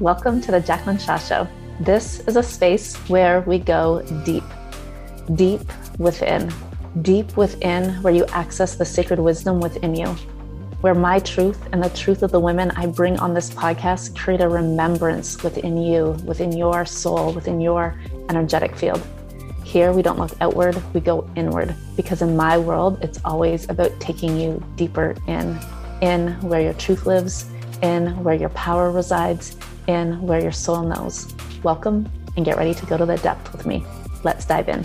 Welcome to the Jaclyn Shaw Show. This is a space where we go deep, deep within, deep within where you access the sacred wisdom within you, where my truth and the truth of the women I bring on this podcast create a remembrance within you, within your soul, within your energetic field. Here, we don't look outward, we go inward, because in my world, it's always about taking you deeper in, in where your truth lives, in where your power resides, in where your soul knows. Welcome and get ready to go to the depth with me. Let's dive in.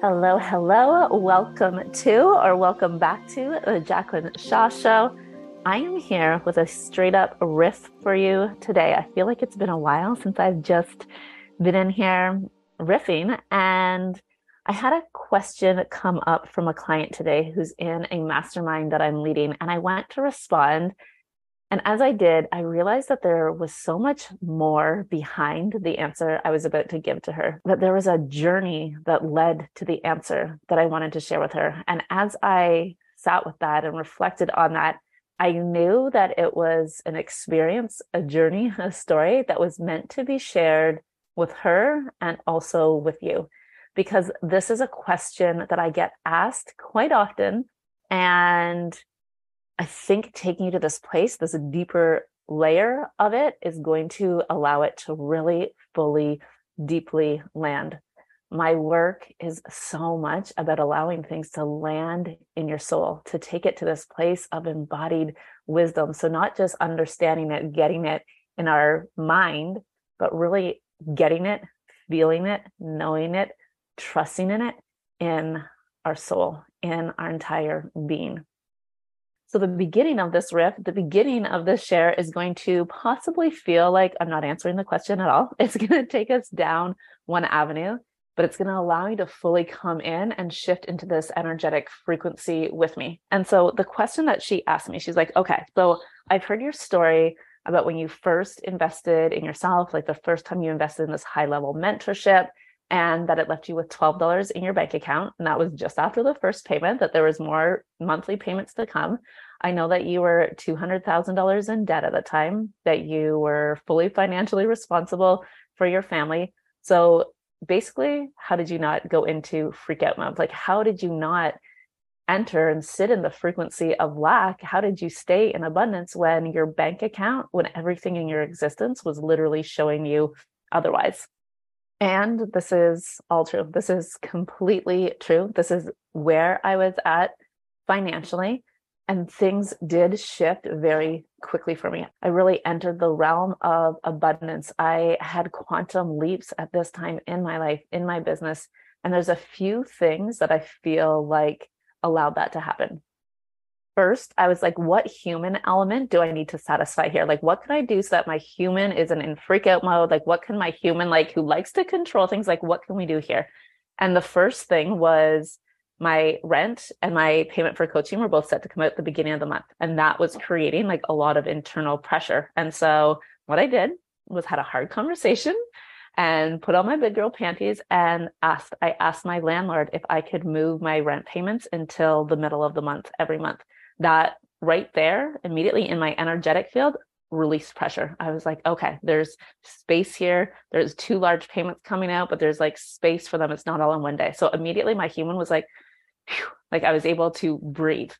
Hello, hello. Welcome to or welcome back to the Jaclyn Shaw Show. I am here with a straight up riff for you today. I feel like it's been a while since I've just been in here riffing, and I had a question come up from a client today who's in a mastermind that I'm leading, and I went to respond. And as I did, I realized that there was so much more behind the answer I was about to give to her, that there was a journey that led to the answer that I wanted to share with her. And as I sat with that and reflected on that, I knew that it was an experience, a journey, a story that was meant to be shared with her and also with you, because this is a question that I get asked quite often. And I think taking you to this place, this deeper layer of it, is going to allow it to really fully, deeply land my work is so much about allowing things to land in your soul, to take it to this place of embodied wisdom. So, not just understanding it, getting it in our mind, but really getting it, feeling it, knowing it, trusting in it in our soul, in our entire being. So, the beginning of this riff, the beginning of this share is going to possibly feel like I'm not answering the question at all. It's going to take us down one avenue but it's going to allow you to fully come in and shift into this energetic frequency with me. And so the question that she asked me, she's like, okay, so I've heard your story about when you first invested in yourself, like the first time you invested in this high level mentorship, and that it left you with $12 in your bank account. And that was just after the first payment, that there was more monthly payments to come. I know that you were $200,000 in debt at the time, that you were fully financially responsible for your family. So basically, how did you not go into freak out mode? Like, how did you not enter and sit in the frequency of lack? How did you stay in abundance when your bank account, when everything in your existence was literally showing you otherwise? And this is all true. This is completely true. This is where I was at financially and things did shift very quickly for me. I really entered the realm of abundance. I had quantum leaps at this time in my life, in my business. And there's a few things that I feel like allowed that to happen. First, I was like, what human element do I need to satisfy here? Like, what can I do so that my human isn't in freak out mode? Like, what can my human, like, who likes to control things, like, what can we do here? And the first thing was my rent and my payment for coaching were both set to come out at the beginning of the month. And that was creating like a lot of internal pressure. And so what I did was had a hard conversation and put on my big girl panties and asked I asked my landlord if I could move my rent payments until the middle of the month every month. That right there immediately in my energetic field released pressure. I was like, okay, there's space here. There's two large payments coming out, but there's like space for them. It's not all in one day. So immediately my human was like, like I was able to breathe.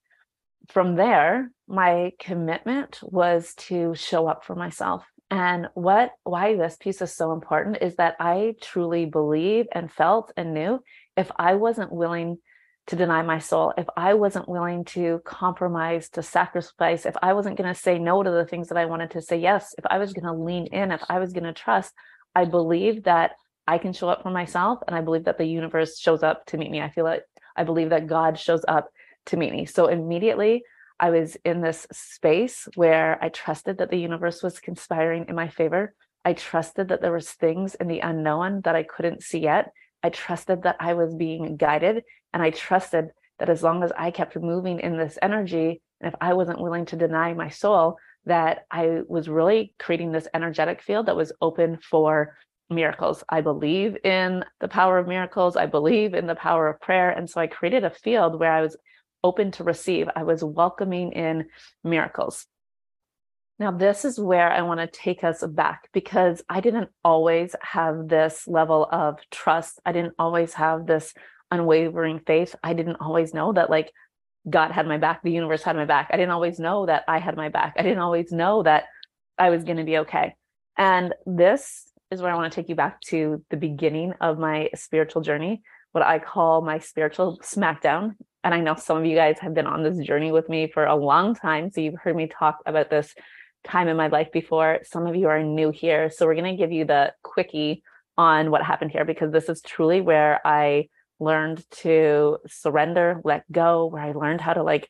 From there, my commitment was to show up for myself. And what why this piece is so important is that I truly believe and felt and knew if I wasn't willing to deny my soul, if I wasn't willing to compromise, to sacrifice, if I wasn't going to say no to the things that I wanted to say yes, if I was going to lean in, if I was going to trust, I believe that I can show up for myself and I believe that the universe shows up to meet me. I feel like I believe that God shows up to meet me. So immediately I was in this space where I trusted that the universe was conspiring in my favor. I trusted that there was things in the unknown that I couldn't see yet. I trusted that I was being guided and I trusted that as long as I kept moving in this energy and if I wasn't willing to deny my soul that I was really creating this energetic field that was open for miracles. I believe in the power of miracles. I believe in the power of prayer. And so I created a field where I was open to receive. I was welcoming in miracles. Now, this is where I want to take us back because I didn't always have this level of trust. I didn't always have this unwavering faith. I didn't always know that, like, God had my back, the universe had my back. I didn't always know that I had my back. I didn't always know that I was going to be okay. And this is where I want to take you back to the beginning of my spiritual journey, what I call my spiritual smackdown. And I know some of you guys have been on this journey with me for a long time. So you've heard me talk about this time in my life before. Some of you are new here. So we're going to give you the quickie on what happened here because this is truly where I learned to surrender, let go, where I learned how to like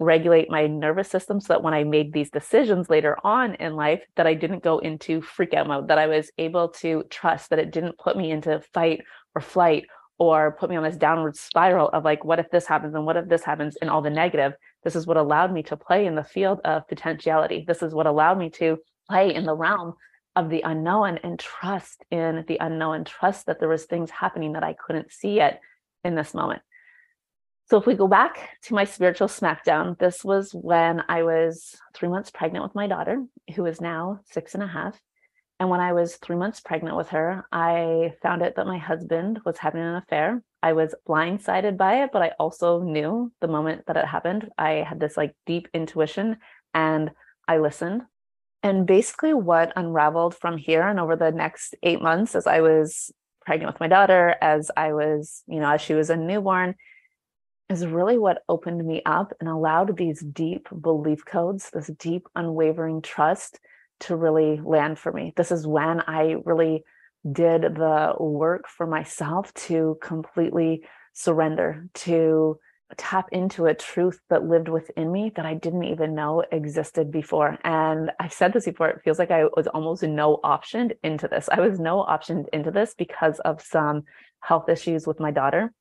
regulate my nervous system so that when I made these decisions later on in life that I didn't go into freak out mode, that I was able to trust that it didn't put me into fight or flight or put me on this downward spiral of like what if this happens and what if this happens and all the negative this is what allowed me to play in the field of potentiality. This is what allowed me to play in the realm of the unknown and trust in the unknown, trust that there was things happening that I couldn't see yet in this moment. So if we go back to my spiritual smackdown, this was when I was three months pregnant with my daughter, who is now six and a half. And when I was three months pregnant with her, I found out that my husband was having an affair I was blindsided by it, but I also knew the moment that it happened. I had this like deep intuition and I listened. And basically, what unraveled from here and over the next eight months as I was pregnant with my daughter, as I was, you know, as she was a newborn, is really what opened me up and allowed these deep belief codes, this deep, unwavering trust to really land for me. This is when I really did the work for myself to completely surrender, to tap into a truth that lived within me that I didn't even know existed before. And I've said this before, it feels like I was almost no optioned into this. I was no optioned into this because of some health issues with my daughter.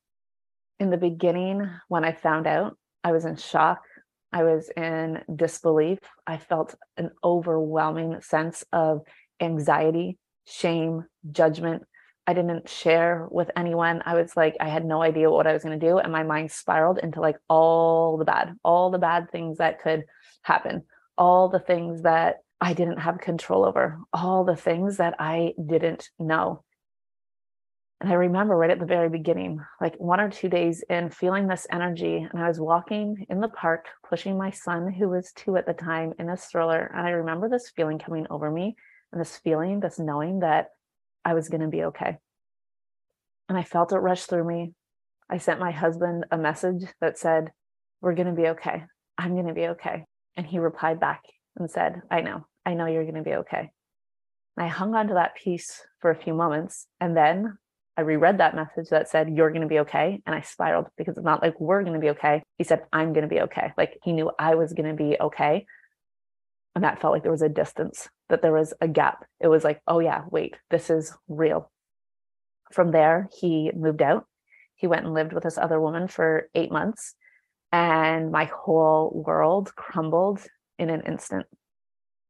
In the beginning, when I found out, I was in shock. I was in disbelief. I felt an overwhelming sense of anxiety shame, judgment. I didn't share with anyone. I was like, I had no idea what I was going to do. And my mind spiraled into like all the bad, all the bad things that could happen, all the things that I didn't have control over, all the things that I didn't know. And I remember right at the very beginning, like one or two days in, feeling this energy. And I was walking in the park, pushing my son, who was two at the time, in a stroller. And I remember this feeling coming over me and this feeling, this knowing that I was going to be okay. And I felt it rush through me. I sent my husband a message that said, We're going to be okay. I'm going to be okay. And he replied back and said, I know, I know you're going to be okay. And I hung on to that piece for a few moments. And then I reread that message that said, You're going to be okay. And I spiraled because it's not like we're going to be okay. He said, I'm going to be okay. Like he knew I was going to be okay. And that felt like there was a distance, that there was a gap. It was like, oh, yeah, wait, this is real. From there, he moved out. He went and lived with this other woman for eight months. And my whole world crumbled in an instant.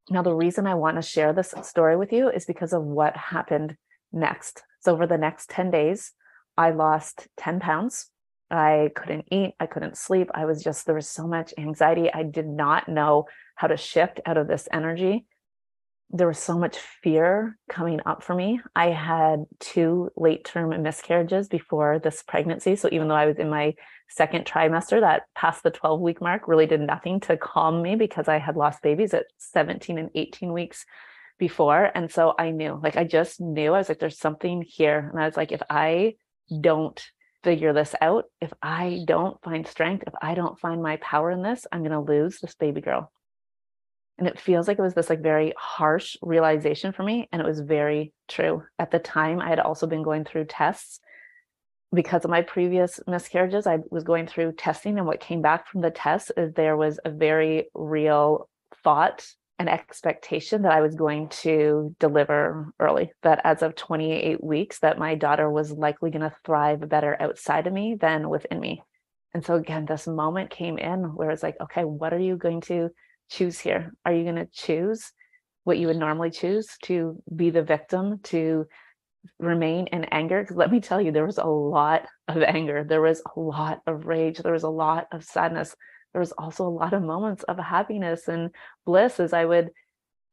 Now, the reason I want to share this story with you is because of what happened next. So, over the next 10 days, I lost 10 pounds. I couldn't eat. I couldn't sleep. I was just, there was so much anxiety. I did not know how to shift out of this energy. There was so much fear coming up for me. I had two late term miscarriages before this pregnancy. So even though I was in my second trimester, that past the 12 week mark really did nothing to calm me because I had lost babies at 17 and 18 weeks before. And so I knew, like, I just knew I was like, there's something here. And I was like, if I don't figure this out, if I don't find strength, if I don't find my power in this, I'm going to lose this baby girl. And it feels like it was this like very harsh realization for me and it was very true. At the time i had also been going through tests. Because of my previous miscarriages i was going through testing and what came back from the test is there was a very real thought and expectation that i was going to deliver early that as of 28 weeks that my daughter was likely going to thrive better outside of me than within me. And so again this moment came in where it's like okay what are you going to choose here? Are you going to choose what you would normally choose to be the victim, to remain in anger? Because let me tell you there was a lot of anger. There was a lot of rage. There was a lot of sadness there was also a lot of moments of happiness and bliss as i would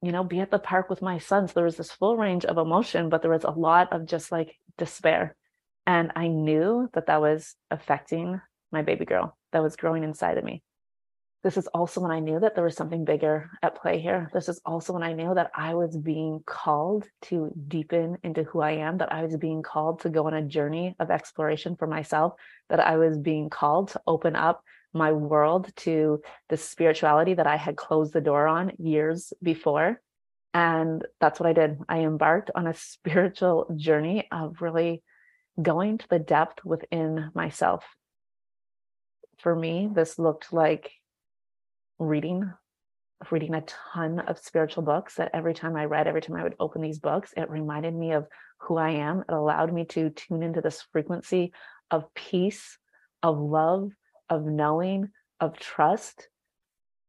you know be at the park with my sons. There was this full range of emotion but there was a lot of just like despair. And i knew that that was affecting my baby girl that was growing inside of me. This is also when I knew that there was something bigger at play here. This is also when I knew that I was being called to deepen into who I am, that I was being called to go on a journey of exploration for myself, that I was being called to open up my world to the spirituality that I had closed the door on years before. And that's what I did. I embarked on a spiritual journey of really going to the depth within myself. For me, this looked like reading reading a ton of spiritual books that every time I read, every time I would open these books, it reminded me of who I am. It allowed me to tune into this frequency of peace, of love, of knowing, of trust.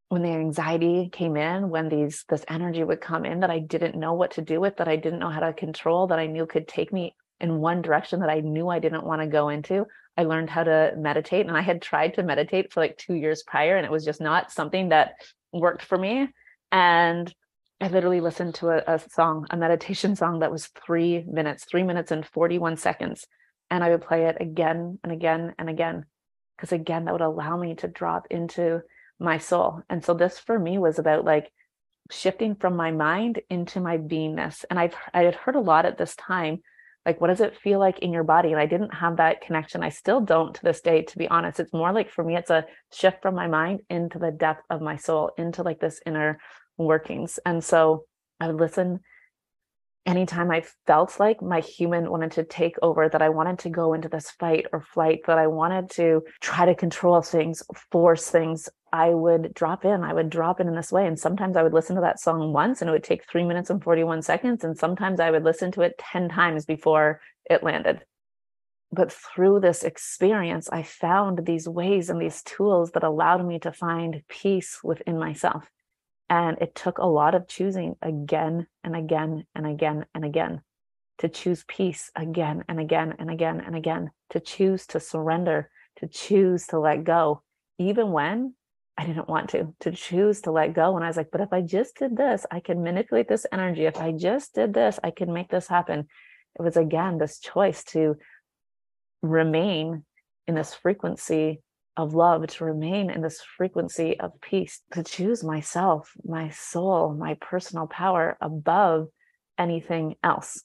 When the anxiety came in, when these this energy would come in that I didn't know what to do with, that I didn't know how to control, that I knew could take me in one direction that I knew I didn't want to go into, I learned how to meditate and I had tried to meditate for like 2 years prior and it was just not something that worked for me and I literally listened to a, a song, a meditation song that was 3 minutes, 3 minutes and 41 seconds and I would play it again and again and again because again that would allow me to drop into my soul. And so this for me was about like shifting from my mind into my beingness. And I've I had heard a lot at this time like what does it feel like in your body and i didn't have that connection i still don't to this day to be honest it's more like for me it's a shift from my mind into the depth of my soul into like this inner workings and so i would listen anytime I felt like my human wanted to take over, that I wanted to go into this fight or flight, that I wanted to try to control things, force things, I would drop in. I would drop in in this way. And sometimes I would listen to that song once and it would take three minutes and 41 seconds. And sometimes I would listen to it 10 times before it landed. But through this experience, I found these ways and these tools that allowed me to find peace within myself. And it took a lot of choosing again and again and again and again to choose peace again and again and again and again, to choose to surrender, to choose to let go, even when I didn't want to, to choose to let go. And I was like, but if I just did this, I can manipulate this energy. If I just did this, I can make this happen. It was again this choice to remain in this frequency of love, to remain in this frequency of peace, to choose myself, my soul, my personal power above anything else.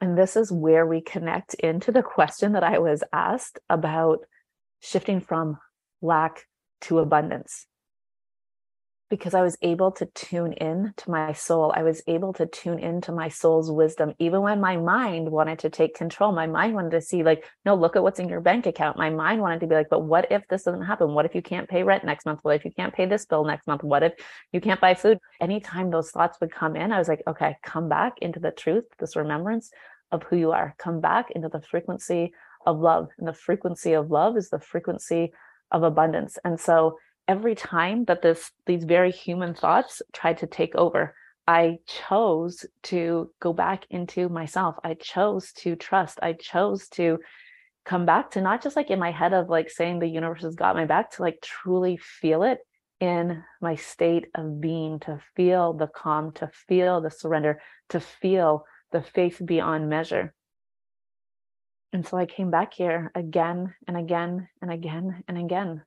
And this is where we connect into the question that I was asked about shifting from lack to abundance because I was able to tune in to my soul. I was able to tune into my soul's wisdom, even when my mind wanted to take control. My mind wanted to see, like, no, look at what's in your bank account. My mind wanted to be like, but what if this doesn't happen? What if you can't pay rent next month? What if you can't pay this bill next month? What if you can't buy food? Anytime those thoughts would come in, I was like, okay, come back into the truth, this remembrance of who you are. Come back into the frequency of love. And the frequency of love is the frequency of abundance. And so every time that this these very human thoughts tried to take over i chose to go back into myself. I chose to trust. I chose to come back to not just like in my head of like saying the universe has got my back to like truly feel it in my state of being to feel the calm to feel the surrender to feel the faith beyond measure. And so i came back here again and again and again and again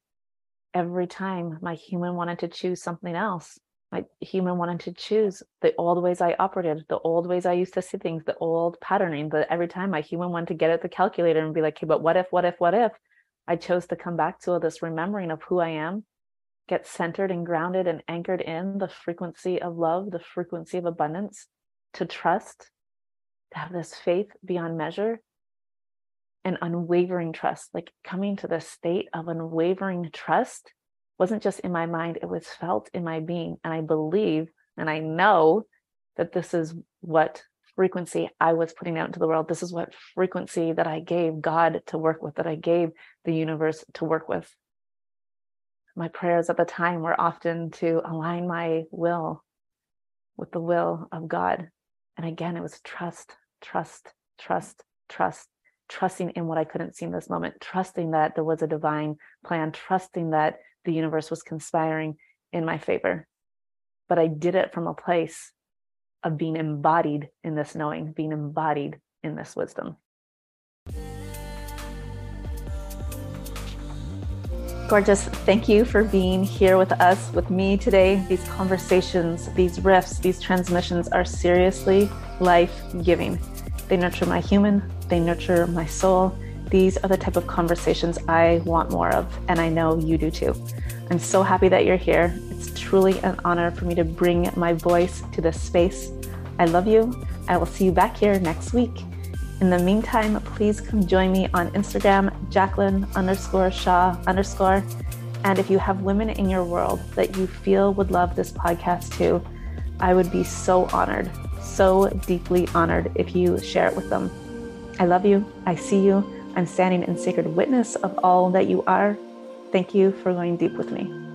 every time my human wanted to choose something else. My human wanted to choose the old ways I operated, the old ways I used to see things, the old patterning. But every time my human wanted to get at the calculator and be like, but what if, what if, what if? I chose to come back to this remembering of who I am, get centered and grounded and anchored in the frequency of love, the frequency of abundance, to trust, to have this faith beyond measure, an unwavering trust, like coming to the state of unwavering trust wasn't just in my mind, it was felt in my being. And I believe and I know that this is what frequency I was putting out into the world. This is what frequency that I gave God to work with, that I gave the universe to work with. My prayers at the time were often to align my will with the will of God And again, it was trust, trust, trust, trust, trusting in what I couldn't see in this moment, trusting that there was a divine plan, trusting that the universe was conspiring in my favor. But I did it from a place of being embodied in this knowing, being embodied in this wisdom. Gorgeous. Thank you for being here with us, with me today. These conversations, these riffs, these transmissions are seriously life giving. They nurture my human, they nurture my soul. These are the type of conversations I want more of, and I know you do too. I'm so happy that you're here. It's truly an honor for me to bring my voice to this space. I love you. I will see you back here next week. In the meantime, please come join me on Instagram, Jaclyn underscore Shaw underscore. And if you have women in your world that you feel would love this podcast too, I would be so honored, so deeply honored if you share it with them. I love you. I see you. I'm standing in sacred witness of all that you are. Thank you for going deep with me.